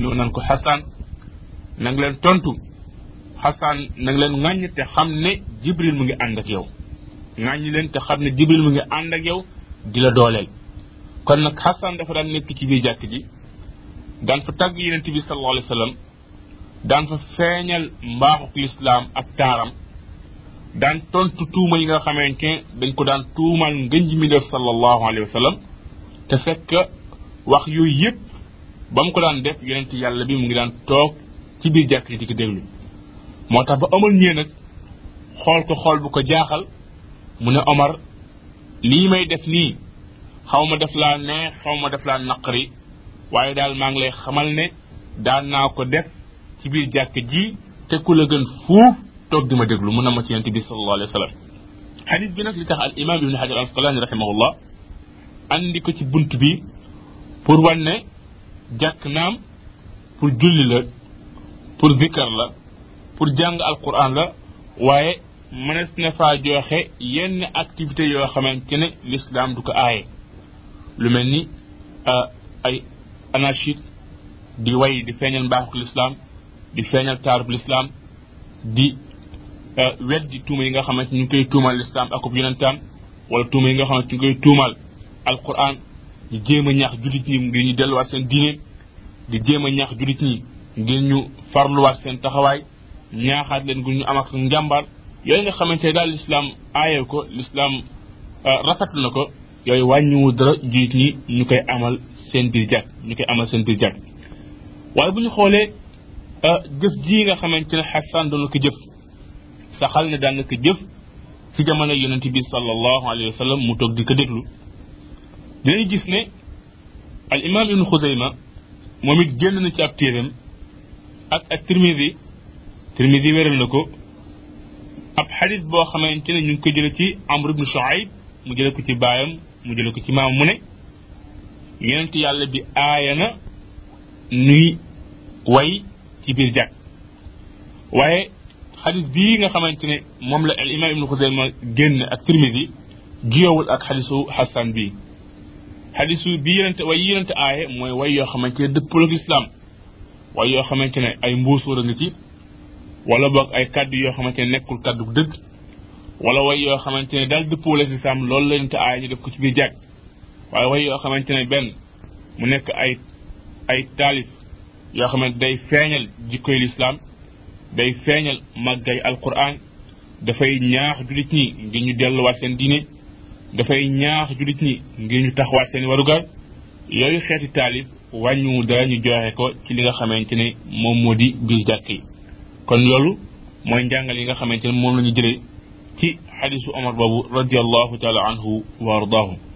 ñëw nan ko xasan na nga leen tontu xasan na nga leen ŋàññ te xam ne jibril mu ngi ànd ak yow ŋàññ leen te xam ne jibril mu ngi ànd ak yow di la dooleel kon nag xasan dafa daan nekk ci biir jàkk ji daan fa tàgg yenent bi sallallahu alayhi wa sallam daan fa feeñal mbaaxuk lislaam ak taaram daan tontu tuuma yi nga xamante ne dañ ko daan tuumal ngënj mi def sallallahu alayhi wa sallam te fekk wax yooyu yëpp ba mu ko daan def yonent yàlla bi mu ngi daan toog ci biir jàkk ji di ko déglu moo tax ba Omar ñëwee nag xool ko xool bu ko jaaxal mu ne Omar lii may def nii xaw ma def laa neex xaw ma def laa naqari waaye daal maa ngi lay xamal ne daan naa ko def ci biir jàkk ji te ku la gën fuuf toog di ma déglu mun na ma ci yonent bi sallallahu alayhi wa sallam xadis bi nag li tax al imam ibn hajar al asqalani rahimahullah andi ko ci bunt bi pour wan ne jàkk naam pour julli la pour zikar la pour jàng alquran la waaye mënees na faa joxe yenn activité yoo xamante ne l'islam du ko aaye lu mel ni ay anachid di way di feeñal mbaaxuk l'islam di feeñal taarub l'islam di weddi tuuma yi nga xamante ñu ngi koy tuumal l'islam akub yonentam wala tuuma yi nga xam ne ki koy tuumaal alquran di jéem a ñaax jullit ñi ngir ñu delluwaat seen diine di jéem a ñaax jullit ñi ngir ñu farluwaat seen taxawaay ñaaxaat leen ngir ñu am ak njàmbaar yooyu nga xamante ne daal lislaam aayal ko lislaam rafetlu na ko yooyu wàññiwu dara jullit ñi ñu koy amal seen biir jàkk ñu koy amal seen biir jàkk waaye bu ñu xoolee jëf jii nga xamante ne xasaan doon na ko jëf saxal ne daan na ko jëf ci jamono yonent bi sallallahu alayhi wa sallam mu toog di ko déglu dañuy gis ne al imam ibnu xusayma moom it génn na ci ab téeram ak ak tirmidi tirmidi wéral na ko ab xadis boo xamante ne ñu ngi ko jële ci amr ibnu shuaib mu jële ko ci baayam mu jële ko ci maam mu ne yonent yàlla bi aaya na nuy way ci biir jàkk waaye xadis bii nga xamante ne moom la al imam ibnu xuseyma génn ak tirmidi jiyowul ak xadisu xasan bii xadisu bi yonente way yonente aaye mooy way yoo xamante ne dëppul ak lislaam way yoo xamante ne ay mbuusuur a ngi ci wala boog ay kaddu yoo xamante ne nekkul kaddu dëgg wala way yoo xamante ne daal dëppul ak lislaam loolu la yonente aaye ñu def ko ci biir jàkk waaye way yoo xamante ne benn mu nekk ay ay taalif yoo xam ne day feeñal jikkoy lislaam day feeñal màggay alquran dafay ñaax julit ñi ngir ñu delluwaat seen diine dafay ñaax julit ñi ngir ñu taxawaat seen warugar yooyu xeeti taalif wàññiwu dara ñu joxe ko ci li nga xamante ne moom moo di biir jàkk yi kon loolu mooy njàngal yi nga xamante ne moom la ñu jëlee ci xadisu omar boobu radiallahu taala anhu wa ardaahu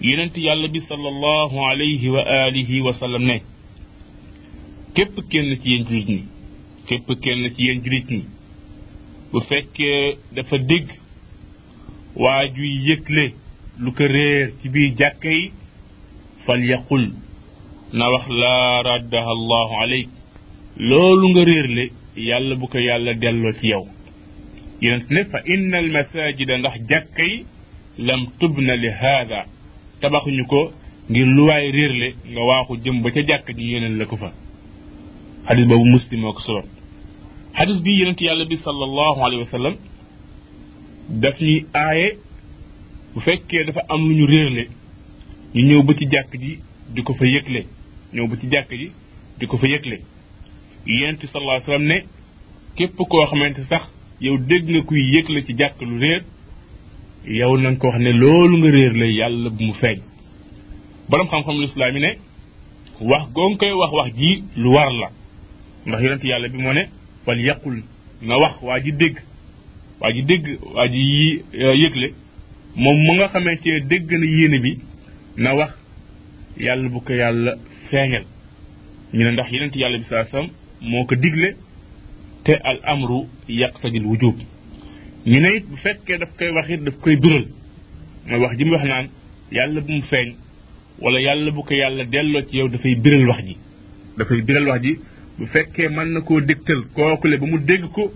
yonent yàlla bi sallallahu alayhi wa alihi wa sallam ne képp kenn ci yéen jullit ñi képp kenn ci yéen jullit ñi bu fekkee dafa dégg waa juy yëgle lu ko réer ci biir jàkka yi fal yaqul na wax laa raddaha allahu alayk loolu nga réerle yàlla bu ko yàlla delloo ci yow yonent ne fa inna al masajida ndax jàkka yi lam tubna li haada tabaxuñu ko ngir lu waay réerle nga waaxu jëm ba ca jàkk ji yeneen la ko fa xadis boobu muslim moo ko solo xadis bi yonent yàlla bi sallallahu alayhi wa sallam daf ñuy aaye bu fekkee dafa am lu ñu réerle ñu ñëw ba ci jàkk ji di ko fa yëgle ñëw ba ci jàkk ji di ko fa yëgle yonent sallallahu alayhi wa sallam ne képp koo xamante sax yow dégg nga kuy yëg la ci jàkk lu réer yow na nga ko wax ne loolu nga réer la yàlla bu mu feeñ borom xam-xam lislaam yi ne wax goon koy wax wax ji lu war la ndax yonent yàlla bi moo ne wal yaqul na wax waa ji dégg waa ji dégg waa ji yi euh, yëgle moom mu nga xamante dégg na yéene bi na wax yàlla bu ko yàlla feeñal ñu ne ndax yenent yàlla bi saa sam moo ko digle te al amru yaqtadil wujub ñu ne it bu fekkee daf koy wax it daf koy biral mooy wax ji mu wax naan yàlla bu mu feeñ wala yàlla bu ko yàlla delloo ci yow dafay biral wax ji dafay biral wax ji bu fekkee mën na koo dégtal kookule ba mu dégg ko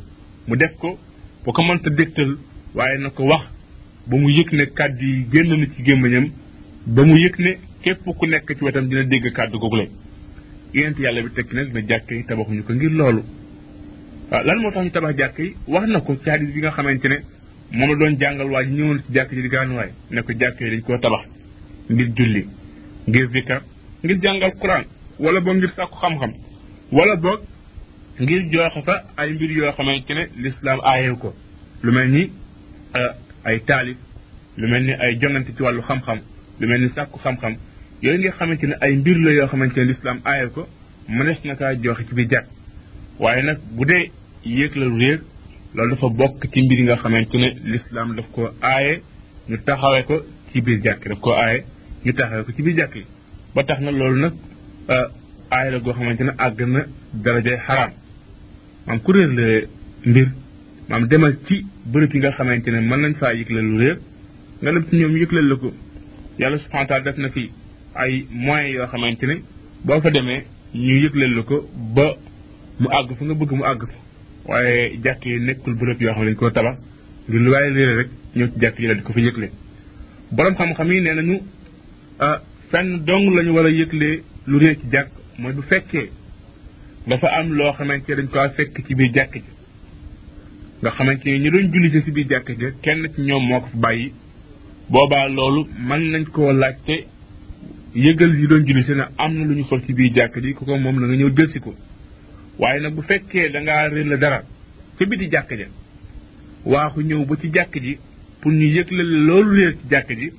mu def ko bu ko mënta dégtal waaye na ko wax ba mu yëg ne kàddu yi génn na ci gémmiñam ba mu yëg ne képp ku nekk ci wetam dina dégg kàddu googu la yonent yàlla bi tekki nag na jàkk yi tabaxuñu ko ngir loolu waaw lan moo tax ñu tabax jàkk yi wax na ko ci hadis bi nga xamante ne moom la doon jàngal waa ji ñëwoon ci jàkk ji di gaanuwaay ne ko jàkk yi dañ koo tabax ngir julli ngir zikar ngir jàngal quran wala boog ngir sàkku xam-xam wala boog ngir joxe fa ay mbir yoo xamante ne lislaam aayew ko lu mel ni ay taalif lu mel ni ay jongante ci wàllu xam-xam lu mel ni sàkku xam-xam yooyu nga xamante ne ay mbir la yoo xamante ne lislaam aayal ko mënees na kaa joxe ci biir jàkk waaye nag bu dee yéeg la lu réer loolu dafa bokk ci mbir yi nga xamante ne lislaam daf ko aaye ñu taxawee ko ci biir jàkk daf ko aaye ñu taxawee ko ci biir jàkk yi ba tax na loolu nag euh, aay la goo xamante ne àgg na darajay xaraam maam ku réer la mbir maam demal ci bërëb yi nga xamante ne mën nañ faa yëgle lu réer nga dem ci ñoom yëgleel la ko yàlla subhanahu wa def na fi ay moyens yoo xamante ne boo fa demee ñu yëgleel la ko ba mu àgg fa nga bëgg mu àgg fa waaye jàkk yi nekkul bërëb yoo xam ne dañ koo tabax ngir lu waaye réere rek ñëw ci jàkk yi la di ko fa yëgle borom xam-xam yi nee nañu ah fenn dong lañu war a yëglee lu réer ci jàkk mooy bu fekkee dafa am loo xamante dañ ko fekk ci biir jàkk ji nga xamante ni ñu doon julli ci biir jàkk ji kenn ci ñoom moo ko fa bàyyi boobaa loolu mën nañ koo laajte yëgal yi doon julli si ne am na lu ñu sol ci biir jàkk ji ku ko moom la nga ñëw jël si ko waaye nag bu fekkee da ngaa réer la dara ca biti jàkk ja waaxu ñëw ba ci jàkk ji pour ñu yëgle loolu réer ci jàkk ji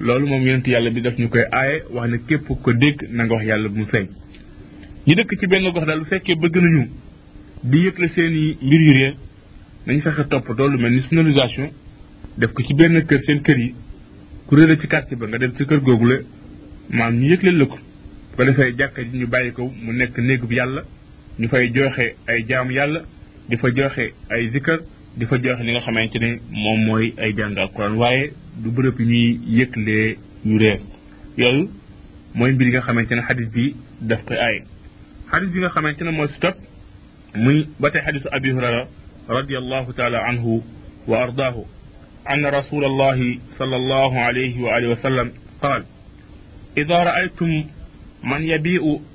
loolu moom yonent yàlla bi daf ñu koy aaye wax ne képp ko dégg na nga wax yàlla bu mu feeñ ñu dëkk ci benn gox daal bu fekkee bëgg nañu di yëgle seen i mbir yu réer nañ fexe topp doolu mel ni sonorisation def ko ci benn kër seen kër yi ku réer ci quartier ba nga dem ci kër googu la maam ñu yëgleel la ko bu ko defee jàkka ji ñu bàyyi ko mu nekk néegub yàlla ñu fay joxe ay jaam yàlla di fa joxe ay zikkar di fa joxe li nga xamante ne moom mooy ay jàng alquran waaye du bërëb yi ñuy yëglee ñu réer yooyu mooy mbir yi nga xamante ne xadis bi daf koy aay xadis bi nga xamante ne mooy si topp muy ba tey xadisu abi hurara radiallahu taala anhu wa ardaahu anna rasul allahi sal allahu alayhi wa alihi wa sallam qaal ida raaytum man yabiu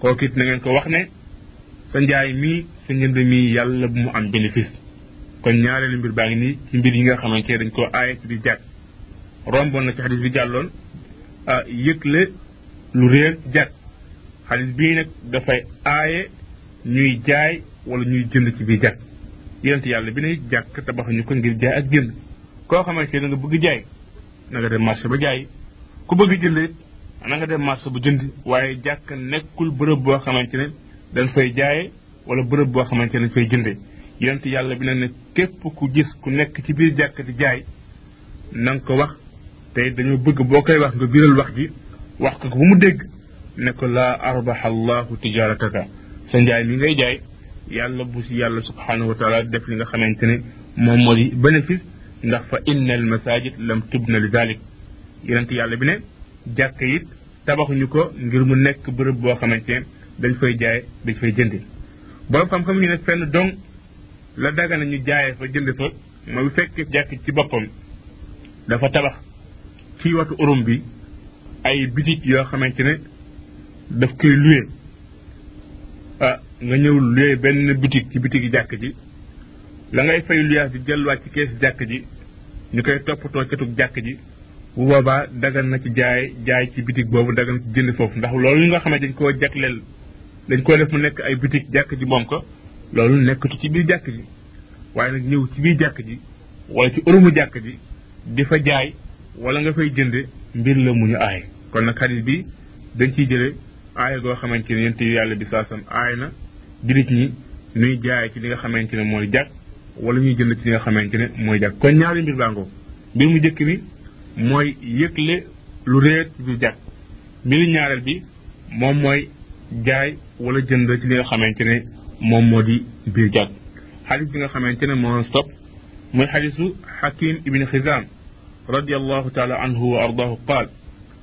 kooku it na ngeen ko wax ne sa njaay mii sa njënd mii yàlla bu mu am bénéfice kon ñaareelu mbir baa ngi nii ci mbir yi nga xamante ne dañ koo aaye ci biir jàkk romboon na ci xadis bi jàlloon ah yëgle lu réer jàkk xadis bii nag dafay aaye ñuy jaay wala ñuy jënd ci biir jàkk yonent yàlla bi ne jàkk tabaxuñu ko ngir jaay ak jënd koo xamante ne nga bëgg jaay na nga dem marché ba jaay ku bëgg jënd it na nga dem marché bu jënd waaye jàkk nekkul bërëb boo xamante ne dañ fay jaaye wala bërëb boo xamante ne dañ fay jënde yonent yàlla bi na ne képp ku gis ku nekk ci biir jàkk di jaay na nga ko wax tey dañoo bëgg boo koy wax nga biral wax ji wax ko bu mu dégg ne ko laa arbaxa allahu tijarataka sa njaay mi ngay jaay yàlla bu si yàlla subhanahu wa taala def li nga xamante ne moom moo di bénéfice ndax fa inna al masajid lam tubna li dalik yonent yàlla bi ne jàkk it tabaxuñu ko ngir mu nekk bërëb boo xamante ne dañ fay jaay dañ fay jëndi borom xam-xam ñu ne fenn dong la daga na ñu jaayee fa jënd fa ma bu fekk jàkk ci boppam dafa tabax ci watu urum bi ay bitik yoo xamante ne daf koy luye ah nga ñëw luye benn bitik ci bitiki jàkk ji la ngay fay luyaas di delluwaat ci kees jàkk ji ñu koy toppatoo cetug jàkk ji bu boobaa dagan na ci jaay jaay ci bitig boobu dagan na ci jënd foofu ndax loolu nga xam ne dañ koo jagleel dañ koo def mu nekk ay bitig jàkk ji moom ko loolu nekkatu ci biir jàkk ji waaye nag ñëw ci biir jàkk ji wala ci ërumu jàkk ji di fa jaay wala nga fay jënde mbir la mu ñu aay kon nag xadis bi dañ ciy jële aaya goo xamante ne yonent yàlla bi saasam aay na jullit ñi nuy jaay ci li nga xamante ne mooy jàkk wala ñuy jënd ci li nga xamante ne mooy jàkk kon ñaari mbir baa ngoo mbir mu njëkk mi mooy yëgle lu réer ci biir jàkk mbiru ñaareel bi moom mooy jaay wala jënd ci li nga xamante ne moom moo di biir jàkk xadis bi nga xamante ne moo stop muy xadisu xakim ibn xizaam radiallahu taala anhu wa ardahu qaal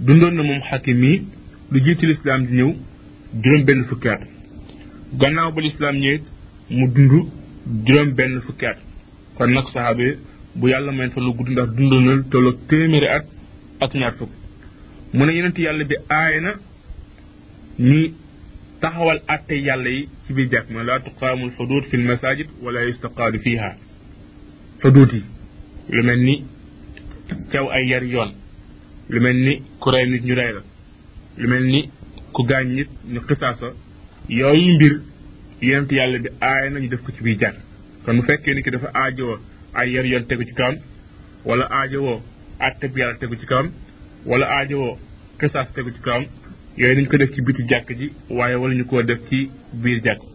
dundoon na moom xakim yi lu jiitu lislaam di ñëw juróom benn fukki at gannaaw ba lislaam ñëwee mu dund juróom benn fukki at kon nag saxaaba yi bu yàlla may fa lu gudd ndax dundoon na tolloog téeméeri at ak ñaar fukk mu ne yonent yàlla bi aay na ñi taxawal atte yàlla yi ci biir jàkk ma laa tuqaamul xuduud fi lmasajid wala yustaqaadu fiha xuduut yi lu mel ni teew ay yar yoon lu mel ni ku rey nit ñu rey la lu mel ni ku gaañ nit ñu xisaasa yooyu mbir yonent yàlla bi aay nañu def ko ci biir jàkk kon bu fekkee ni ki dafa aajowoo ay yar yoon tegu ci kawam wala aajowoo àtte bi yàlla tegu ci kawam wala aajowoo xisaas tegu ci kawam yooyu dañ ko def ci biti jàkk ji waaye wala ñu koo def ci biir jàkk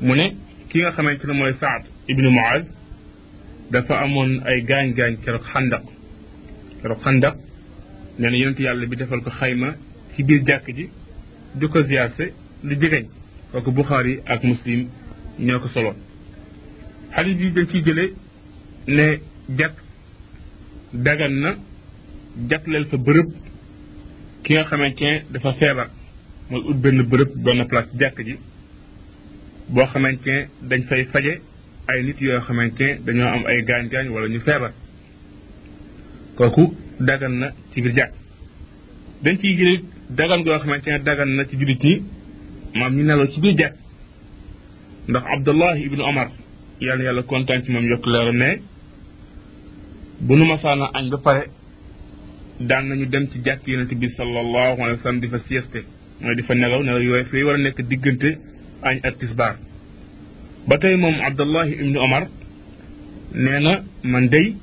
mu ne ki nga xamante ne mooy Saad ibnu Muaz dafa amoon ay gaañ-gaañ keroog xandaq keroog xandaq nee na yonent yàlla bi defal ko xayma ci biir jàkk ji di ko ziyaarse lu jegeñ kooku Buxaari ak Muslim ñoo ko soloon xadis bi dañ ciy jëlee ne jàkk dagan na jagleel sa bërëb ki nga xamante ne dafa feebar mooy ut benn bërëb benn place jàkk ji boo xamante ne dañ fay faje ay nit yoo xamante ne dañoo am ay gaañ-gaañ wala ñu feebar kooku dagan na ci biir jàkk dañ ciy jëlee dagan goo xamante ne dagan na ci jullit ñi maam ñu nelaw ci biir jàkk ndax abdullah ibnu omar yal na yàlla kontaan ci moom yokk leeram ne bu nu masaana añ ba pare daan nañu dem ci jàkk yonente bi sallallahu alayhi wa sallam di fa sieste mooy di fa nelaw nelaw yooyu fi war a nekk diggante añ ak tisbaar ba tey moom abdullahi ibnu omar nee na man day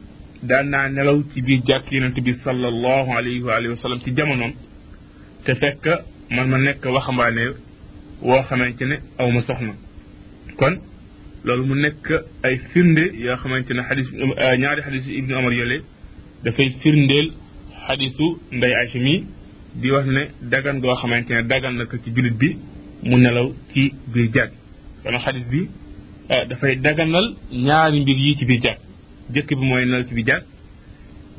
daan naa nelaw ci biir jàkk yonente bi sallallahu alayhi wa alihi wa sallam ci jamonoom te fekk man ma nekk waxambaane woo xamante ne aw ma soxna kon loolu mu nekk ay firnde yoo xamante ne xadis ñaari xadis ibnu amar yole dafay firndeel xadisu nday Aysa mi di wax ne dagan goo xamante ne dagan na ko ci jullit bi mu nelaw ci biir jàkk kon xadis bi dafay daganal ñaari mbir yi ci biir jàkk jëkk bi mooy nelaw ci biir jàkk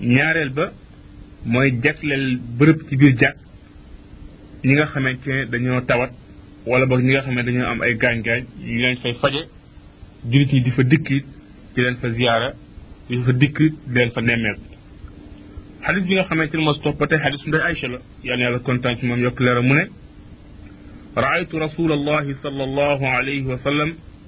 ñaareel ba mooy jagleel bërëb ci biir jàkk ñi nga xamante ne dañoo tawat wala boog ñi nga xam ne dañoo am ay gaañ-gaañ ñu leen fay faje jullit ñi di fa dikk di leen fa ziyaara di fa dikk di leen fa nemmeeku xadis bi nga xamante ne moo si topp ba tey xadis nday Aïcha la yal na yàlla kontaan ci moom yokk leeram mu ne raaytu rasulallahi sallallahu alayhi wa sallam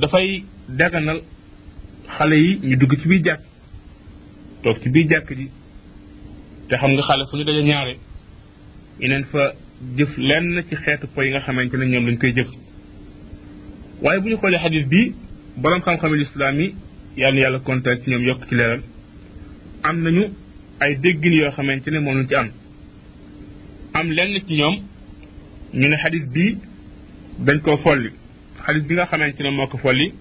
dafay daganal xale yi ñu dugg ci biir jàkk toog ci biir jàkk ji te xam nga xale fu ñu daje ñaare yeneen fa jëf lenn ci xeetu po yi nga xamante ne ñoom lañ koy jëf waaye bu ñu xoolee xadis bi borom xam-xamu lislaam yi yal na yàlla kontaan ci ñoom yokk ci leeral am nañu ay déggin yoo xamante ne moom lañ ci am am lenn ci ñoom ñu ne xadis bi dañ koo folli xadis bi nga xamante ne moo ko folli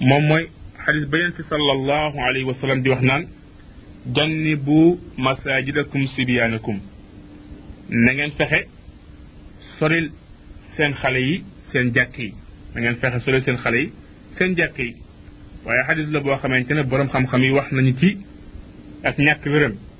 moom mooy xadis ba yonent sallallahu alayhi wa sallam di wax naan jannibu masajidakum sibyaanakum na ngeen fexe soril seen xale yi seen jàkk yi na ngeen fexe soril seen xale yi seen jàkk yi waaye xadis la boo xamante ne borom xam-xam yi wax nañu ci ak ñàkk wéram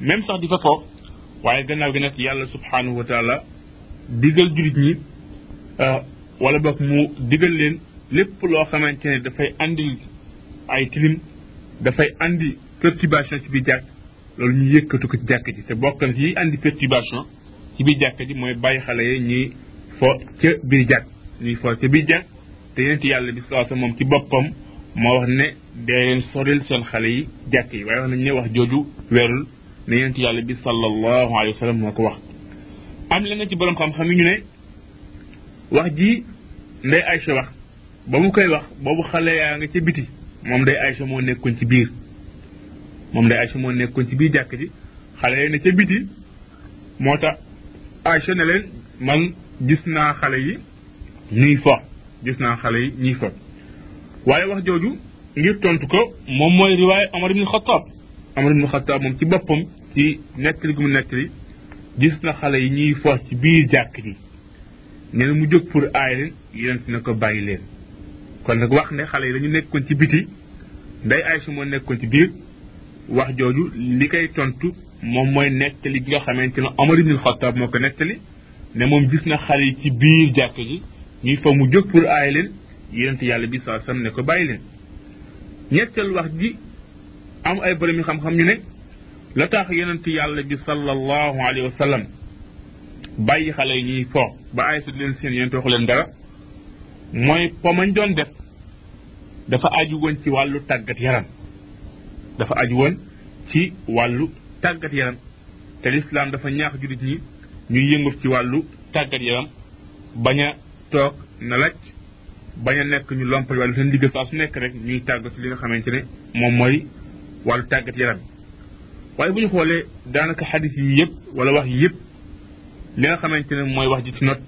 même sax di fa fo waaye gannaaw gi nag yàlla subhanahu wa taala digal julit ñi euh, wala boog mu digal leen lépp loo xamante ne dafay andi ay tilim dafay andi perturbation ci biir jàkk loolu ñu yëkkatu ko ci jàkk ji te bokk na ci andi perturbation ci biir jàkk ji mooy bàyyi xale yi ñuy fo ca biir jàkk ñuy fo ca biir jàkk te yonent yàlla bi sallallahu alayhi wasallam moom ci boppam moo wax ne dee leen soril seen xale yi jàkk yi waaye wax nañ ne wax jooju weerul ne yonent yàlla bi sallallahu alayhi wa sallam moo ko wax am la na ci borom xam-xam yi ñu ne wax ji nday Aïcha wax ba mu koy wax boobu xale yaa nga ca biti moom nday Aïcha moo nekkoon ci biir moom nday Aïcha moo nekkoon ci biir jàkk ji xale yi ne ca biti moo tax Aïcha ne leen man gis naa xale yi ñuy fo gis naa xale yi ñuy fo waaye wax jooju ngir tontu ko moom mooy riwaay Omar ibn Khattab Omar ibn Khattab moom ci boppam ci nettali gu mu nettali gis na xale yi ñuy fo ci biir jàkk ji nee na mu jóg pour aay leen yonent na ko bàyyi leen kon nag wax ne xale yi dañu nekkoon ci biti nday Aysa moo nekkoon ci biir wax jooju li koy tontu moom mooy nettali gi nga xamante ne Omar ibn Khattab moo ko nettali ne moom gis na xale yi ci biir jàkk ji ñuy fa mu jóg pour aay leen yonent yàlla bi saa sam ne ko bàyyi leen ñetteel wax ji am ay borom yi xam-xam ñu ne la tax yonent yàlla bi sallallahu alayhi wa sallam bàyyi xale yi ñuy fo ba aay su leen seen yonent waxu leen dara mooy po mañ doon def dafa aju woon ci wàllu tàggat yaram dafa aju woon ci wàllu tàggat yaram te lislaam dafa ñaax jullit ñi ñuy yëngu ci wàllu tàggat yaram bañ a toog na laj bañ a nekk ñu lompal wàllu seen liggéey saa su nekk rek ñuy tàggat li nga xamante ne moom mooy wàllu tàggat yaram waaye bu ñu xoolee daanaka xadis yi yëpp wala wax yi yëpp li nga xamante ne mooy wax ji ci not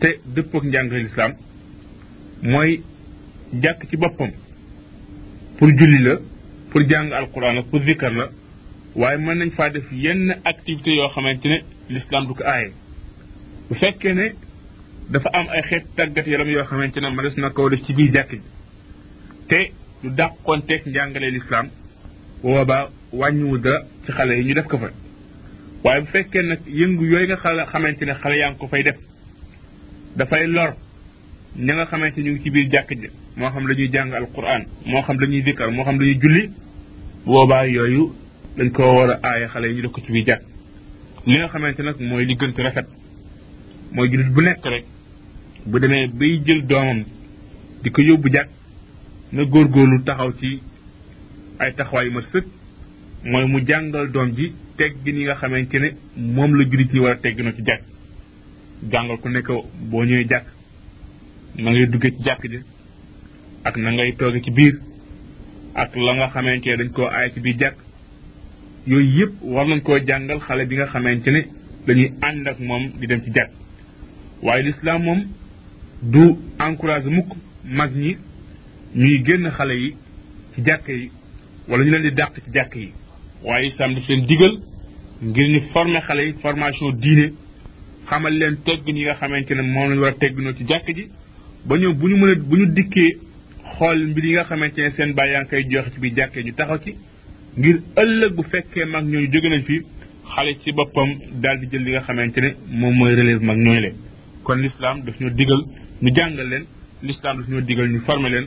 te dëppook njàngale lislaam mooy jàkk ci boppam pour julli la pour jàng alquran la pour zikkar la waaye mën nañ faa def yenn activité yoo xamante ne l'islam du ko aaye bu fekkee ne dafa am ay xeet tàggat yaram yoo xamante ne mënees na koo def ci biir jàkk ji te du dàqonteeg njàngale l'islam boobaa wàññiwu dara ci xale yi ñu def ko fa waaye bu fekkee nag yëngu yooyu nga xala xamante ne xale yaa ngi ko fay def dafay lor ña nga xamante ñu ngi ci biir jàkk ji moo xam la ñuy jàng alquran moo xam la ñuy dikkar moo xam la ñuy julli boobaa yooyu dañ ko war a aaye xale yi ñu def ko ci biir jàkk li nga xamante nag mooy li gën rafet mooy jullit bu nekk rek bu demee bay jël doomam di ko yóbbu jàkk na góor góorlu taxaw ci ay taxawaay yu mat sëkk mooy mu jàngal doom ji teggin yi nga xamante ne moom la jullit ñi war a tegginoo ci jàkk jàngal ku nekk boo ñëwee jàkk na ngay duggee ci jàkk ji ak na ngay tooge ci biir ak la nga xamante ne dañ koo aay ci biir jàkk yooyu yëpp war nañ koo jàngal xale bi nga xamante ne dañuy ànd ak moom di dem ci jàkk waaye lislaam moom du encourage mukk mag ñi ñuy génn xale yi ci jàkk yi wala ñu leen di dàq ci jàkk yi waaye islam daf leen digal ngir ñu former xale yi formation diine xamal leen teggin yi nga xamante ne moom lañu war a tegginoo ci jàkk ji ba ñëw bu ñu mën a bu ñu dikkee xool mbir yi nga xamante ne seen bàyyi yaa ngi koy joxe ci biir jàkkee ñu taxaw ci ngir ëllëg bu fekkee mag ñooñu jóge nañ fi xale ci boppam daal di jël li nga xamante ne moom mooy relève mag ñooñu leen kon l'islam daf ñoo digal ñu jàngal leen l'islam daf ñoo digal ñu former leen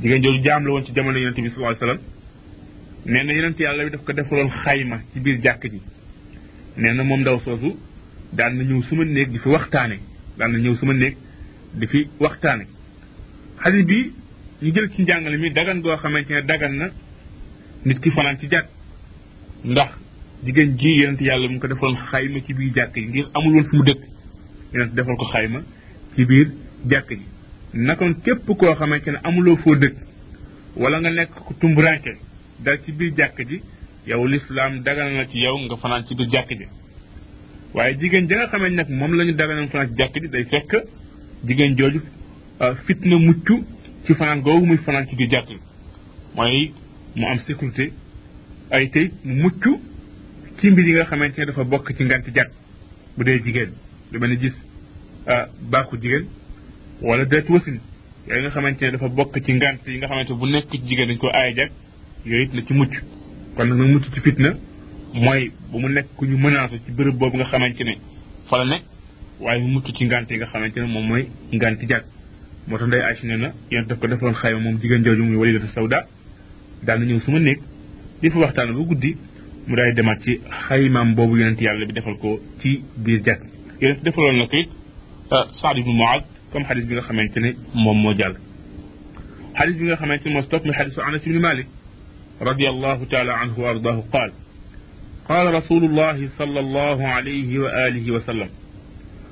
jigéen jooju jaam la woon ci jamono yonent bi sallallahu alayhi wasallam nee na yonent yàlla bi daf ko defaloon xayma ci biir jàkk ji nee na moom ndaw soosu daan na ñëw suma néeg di fi waxtaane daan na ñëw suma néeg di fi waxtaane xadis bi ñu jël ci njàngale mi dagan goo xamante ne dagan na nit ki fanaan ci jàkk ndax jigéen ji yonent yàlla mu ko defoon xayma ci biir jàkk yi ngir amul woon fu mu dëkk yonent defal ko xayma ci biir jàkk ji nakoon képp koo xamante ne amuloo foo dëkk wala nga nekk ku tumburanke dal ci biir jàkk ji yow lislaam dagal na ci yow nga fanaan ci biir jàkk ji waaye jigéen ja nga xamee nag moom la ñu daganal fanaan ci jàkk ji day fekk jigéen jooju fitna mucc ci fanaan googu muy fanaan ci biir jàkk ji mooy mu am sécurité ay tey mu mucc ci mbir yi nga xamante ne dafa bokk ci ngant jat bu dee jigéen lu mel ni gis baaxu jigéen wala deet wasin yooyu nga xamante ne dafa bokk ci ngant yi nga xamante bu nekk ci jigéen dañ ko aay jag yooyu it na ci mucc kon nag nag mucc ci fitna mooy bu mu nekk ku ñu menacé ci bërëb boobu nga xamante ne fa la nekk waaye mu mucc ci ngant yi nga xamante ne moom mooy nganti jag moo tax ndey Aïcha nee na yéen daf ko defoon xayma moom jigéen jooju muy walidatu sawda daan na ñëw suma néeg di fa waxtaan ba guddi mu daay demaat ci xaymaam boobu yonent yàlla bi defal ko ci biir jàkk yonent defaloon na ko it ah, Saad ibnu Muaad comme xadis bi nga xamante ne moom moo jàll xadis bi nga xamante ne moo si topp muy xadisu Anas ibnu Malik radiallahu taala anhu wa ardaahu qaal qaala rasulullahi sallallahu alayhi wa alihi wa sallam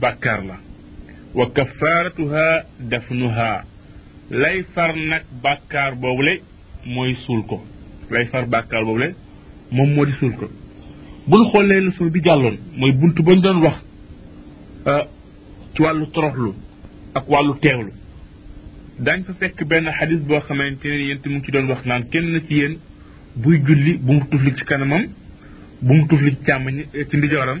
bàkkaar la wa kafaaratuha dafnuha lay far nag bàkkaar boobule mooy suul ko lay far bàkkaar boobule moom moo di suul ko bu ñu xoolee leçon bi jàlloon mooy bunt ba ñu doon wax euh, ci wàllu toroxlu ak wàllu teewlu daañ fa fekk benn xadis boo xamante ne yéen mu ngi ci doon wax naan kenn na ci yéen buy julli bu mu tufli ci kanamam bu mu tufli ci càmmoñ ci ndijooram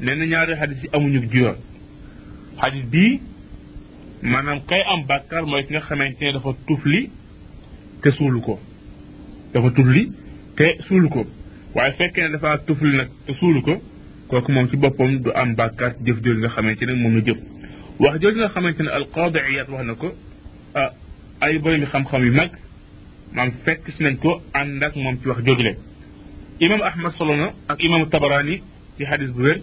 nee na ñaari xadis yi amuñu juyoon xadis bii maanaam kay am bàkkaar mooy ki nga xamante ne dafa tufli te suulu ko dafa tufli te suulu ko waaye fekkee ne dafa tufli nag te suulu ko kooku moom ci boppam du am bàkkaar ci jëf jooju nga xamante ne moom la jëf wax jooju nga xamante ne alqaadi iyaat wax na ko ah ay borom yi xam-xam yu mag maam fekk si nañ ko ànd ak moom ci wax jooju le imam ahmad solo na ak imam tabaraani ci xadis bu wér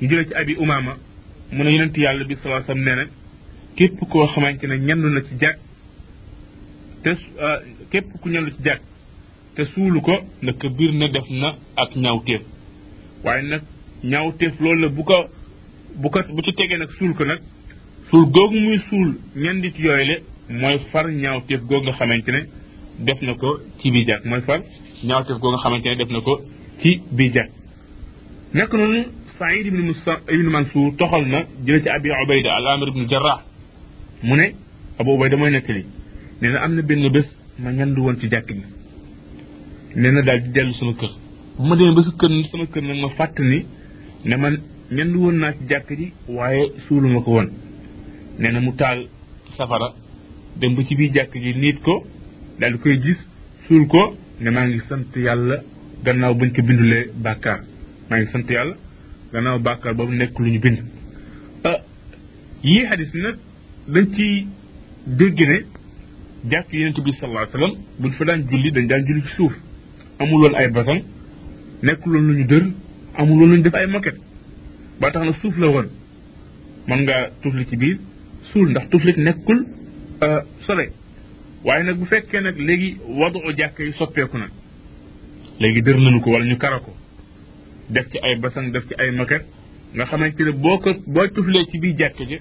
ñu jëlee ci abi umaama mu ne yonent yàlla bi salaa sam nee na képp koo xamante ne ñandu na ci jàkk te euh, képp ku ñandu ci jàkk te suulu ko naka biir ne def na ak ñaawteef waaye nag ñaawteef loolu la bu ko bu ko bu ci tegee nag suul ko nag suul googu muy suul ñan nit yooyu le mooy far ñaawteef googu nga xamante ne def na ko ci biir jàkk mooy far ñaawteef googu nga xamante ne def na ko ci biir jàkk nekk noonu Saïd ibn Musa ibn Mansour toxal na jële ci Abi Ubayda al Amir ibn Jarrah mu ne Abu Ubayda mooy nettali nee na am na benn bés ma ñandu woon ci jàkk ji nee na daal di dellu sama kër bu ma demee ba sa kër sama kër nag ma fàttali ne man ñenn woon naa ci jàkk ji waaye suuluma ko woon nee na mu taal safara dem ba ci biir jàkk ji niit ko daal di koy gis suul ko ne maa ngi sant yàlla gannaaw bañ ko bindulee bàkkaar maa ngi sant yàlla gannaaw bàkkaar boobu nekk lu ñu bind ah, yii xadis nag dañ ci dégg ne jàkk yonent bi sallallahu alayhi wasallam buñ fa daan julli dañ daan julli ci suuf amul woon ay basang nekkul woon lu ñu dër amul woon lu ñu def ay moquette ba tax na suuf la woon mën nga tufli ci biir suul ndax tuflit nekkul euh, sole waaye nag bu fekkee nag léegi wadu jàkk yi soppeeku na léegi dër nañu ko wala ñu kara ko def ci ay basang def ci ay moquette nga xamante ne boo ko boo tuflee ci biir jàkk ji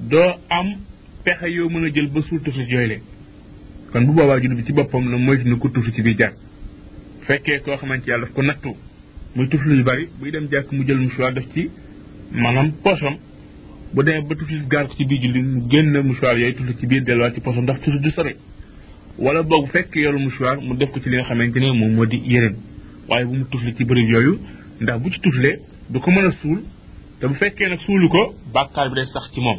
doo am pexe yoo mën a jël ba suul tuflit yooyu leen kon bu boobaa jullit bi ci boppam la moytu ni ku tufli ci biir jàkk fekkee koo xamante yàlla daf ko nattu muy tufli yu bari buy dem jàkk mu jël mouchoir def ci maanaam poosam bu demee ba tufli gaar ko ci biir julli mu génn mouchoir yooyu tufli ci biir delluwaat ci poosam ndax tufli du sore wala boog fekk yoru mouchoir mu def ko ci li nga xamante ne moom moo di yërëm waaye bu mu tufli ci bërëb yooyu ndax bu ci tuflee du ko mën a suul te bu fekkee nag suulu ko bàkkaar bi day sax ci moom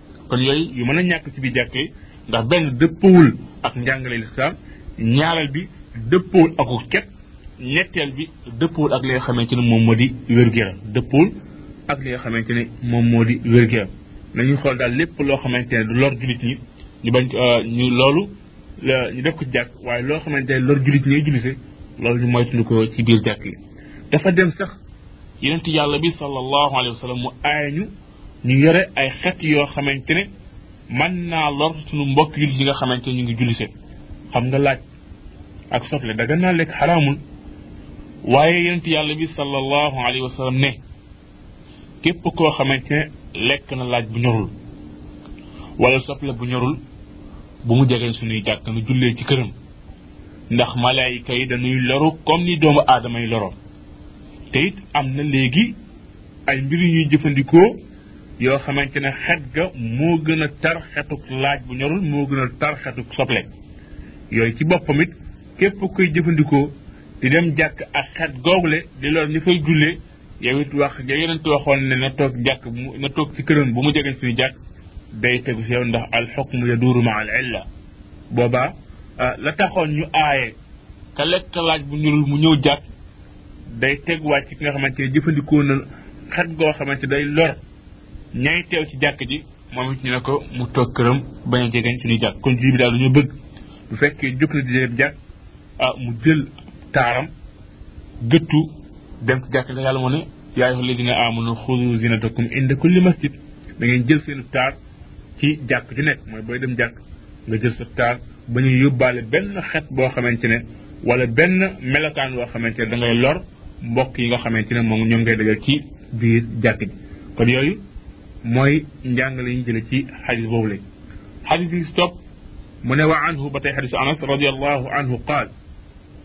kon yooyu yu mën a ñàkk ci biir jàkkee ndax benn dëppawul ak njàngale lislaam ñaareel bi dëppawul ak cet ñetteel bi dëppawul ak li nga xamante ne moom moo di wér-gu-yaram dëppawul ak li nga xamante ne moom moo di wér-gu-yaram nañu xool daal lépp loo xamante ne du lor jullit ñi ñu bañ euh, ñu loolu ñu def ko jàkk waaye loo xamante ne lor jullit ñi jullite loolu ñu moytuñu ko ci biir jàkk yi dafa dem sax yonent yàlla bi sallallahu alayhi wa sallam mu aaya ñu ñu yore ay xet yoo xamante ne man naa lor suñu mbokk yu yi nga xamante ñu ngi julli xam nga laaj ak soble daga naa lekk xaraamul waaye yonent yàlla bi sallallahu alayhi wa sallam ne képp koo xamante ne lekk na laaj bu ñorul wala soble bu ñorul bu mu jegeen suñuy jàkk nu jullee ci këram ndax malaayika yi dañuy loru comme ni doomu aadama yi loroon te it am na léegi ay mbir yu ñuy jëfandikoo yoo xamante ne xet ga moo gën a tar xetuk laaj bu ñorul moo gën a tar xetuk soble yooyu ci boppam it képp koy jëfandikoo di dem jàkk ak xet google di loolu ñu fay jullee yow it wax ja yonent waxoon ne na toog jàkk na toog ci këram bu mu jege suñu jàkk day tegu si yow ndax al xukmu yaduuru ma al illa boobaa la taxoon ñu aaye ka lekk laaj bu ñurul mu ñëw jàkk day teguwaat ci ki nga xamante ne jëfandikoo na xet goo xamante day lor ñay teew ci jàkk ji moom it ñu ne ko mu toog këram bañ a jegeñ suñuy jàkk kon julli bi daal dañoo bëgg bu fekkee jóg na di dem jàkk ah mu jël taaram gëttu dem ci jàkk ndax yàlla moo ne yaa ayyuha alladina amanu xudu zinatakum inda kulli masjid da ngeen jël seen taar ci jàkk ju nekk mooy booy dem jàkk nga jël sa taar ba ñu yóbbaale benn xet boo xamante ne wala benn melokaan boo xamante ne da ngay lor mbokk yi nga xamante ne moom ñoom ngay dajal ci biir jàkk ji kon yooyu mooy njàngale yi ñu jële ci xadis boobu lañ xadis bi stop mu ne wa anhu ba tey xadisu anas radiallahu anhu qaal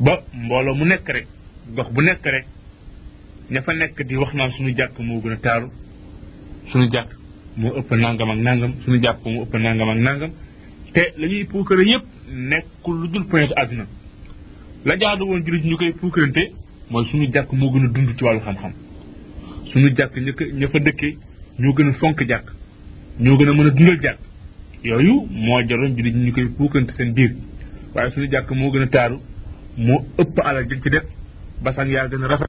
ba mbooloo mu nekk rek gox bu nekk rek ña fa nekk di wax naan suñu jàkk moo gën a taaru suñu jàkk moo ëpp nangam ak nangam suñu jàkk moo ëpp nangam ak nangam te la ñuy puukare yépp nekkul lu dul poñetu àdduna la jaadu woon jullit ñu koy puukarante mooy suñu jàkk moo gën a dund ci wàllu xam-xam suñu jàkk ña ña fa dëkkee ñoo gën a fonk jàkk ñoo gën a mën a dundal jàkk yooyu moo jaroon jullit ñu koy puukante seen biir waaye suñu jàkk moo gën a taaru moo ëpp alal jëg ci def basang yaa gën a rafet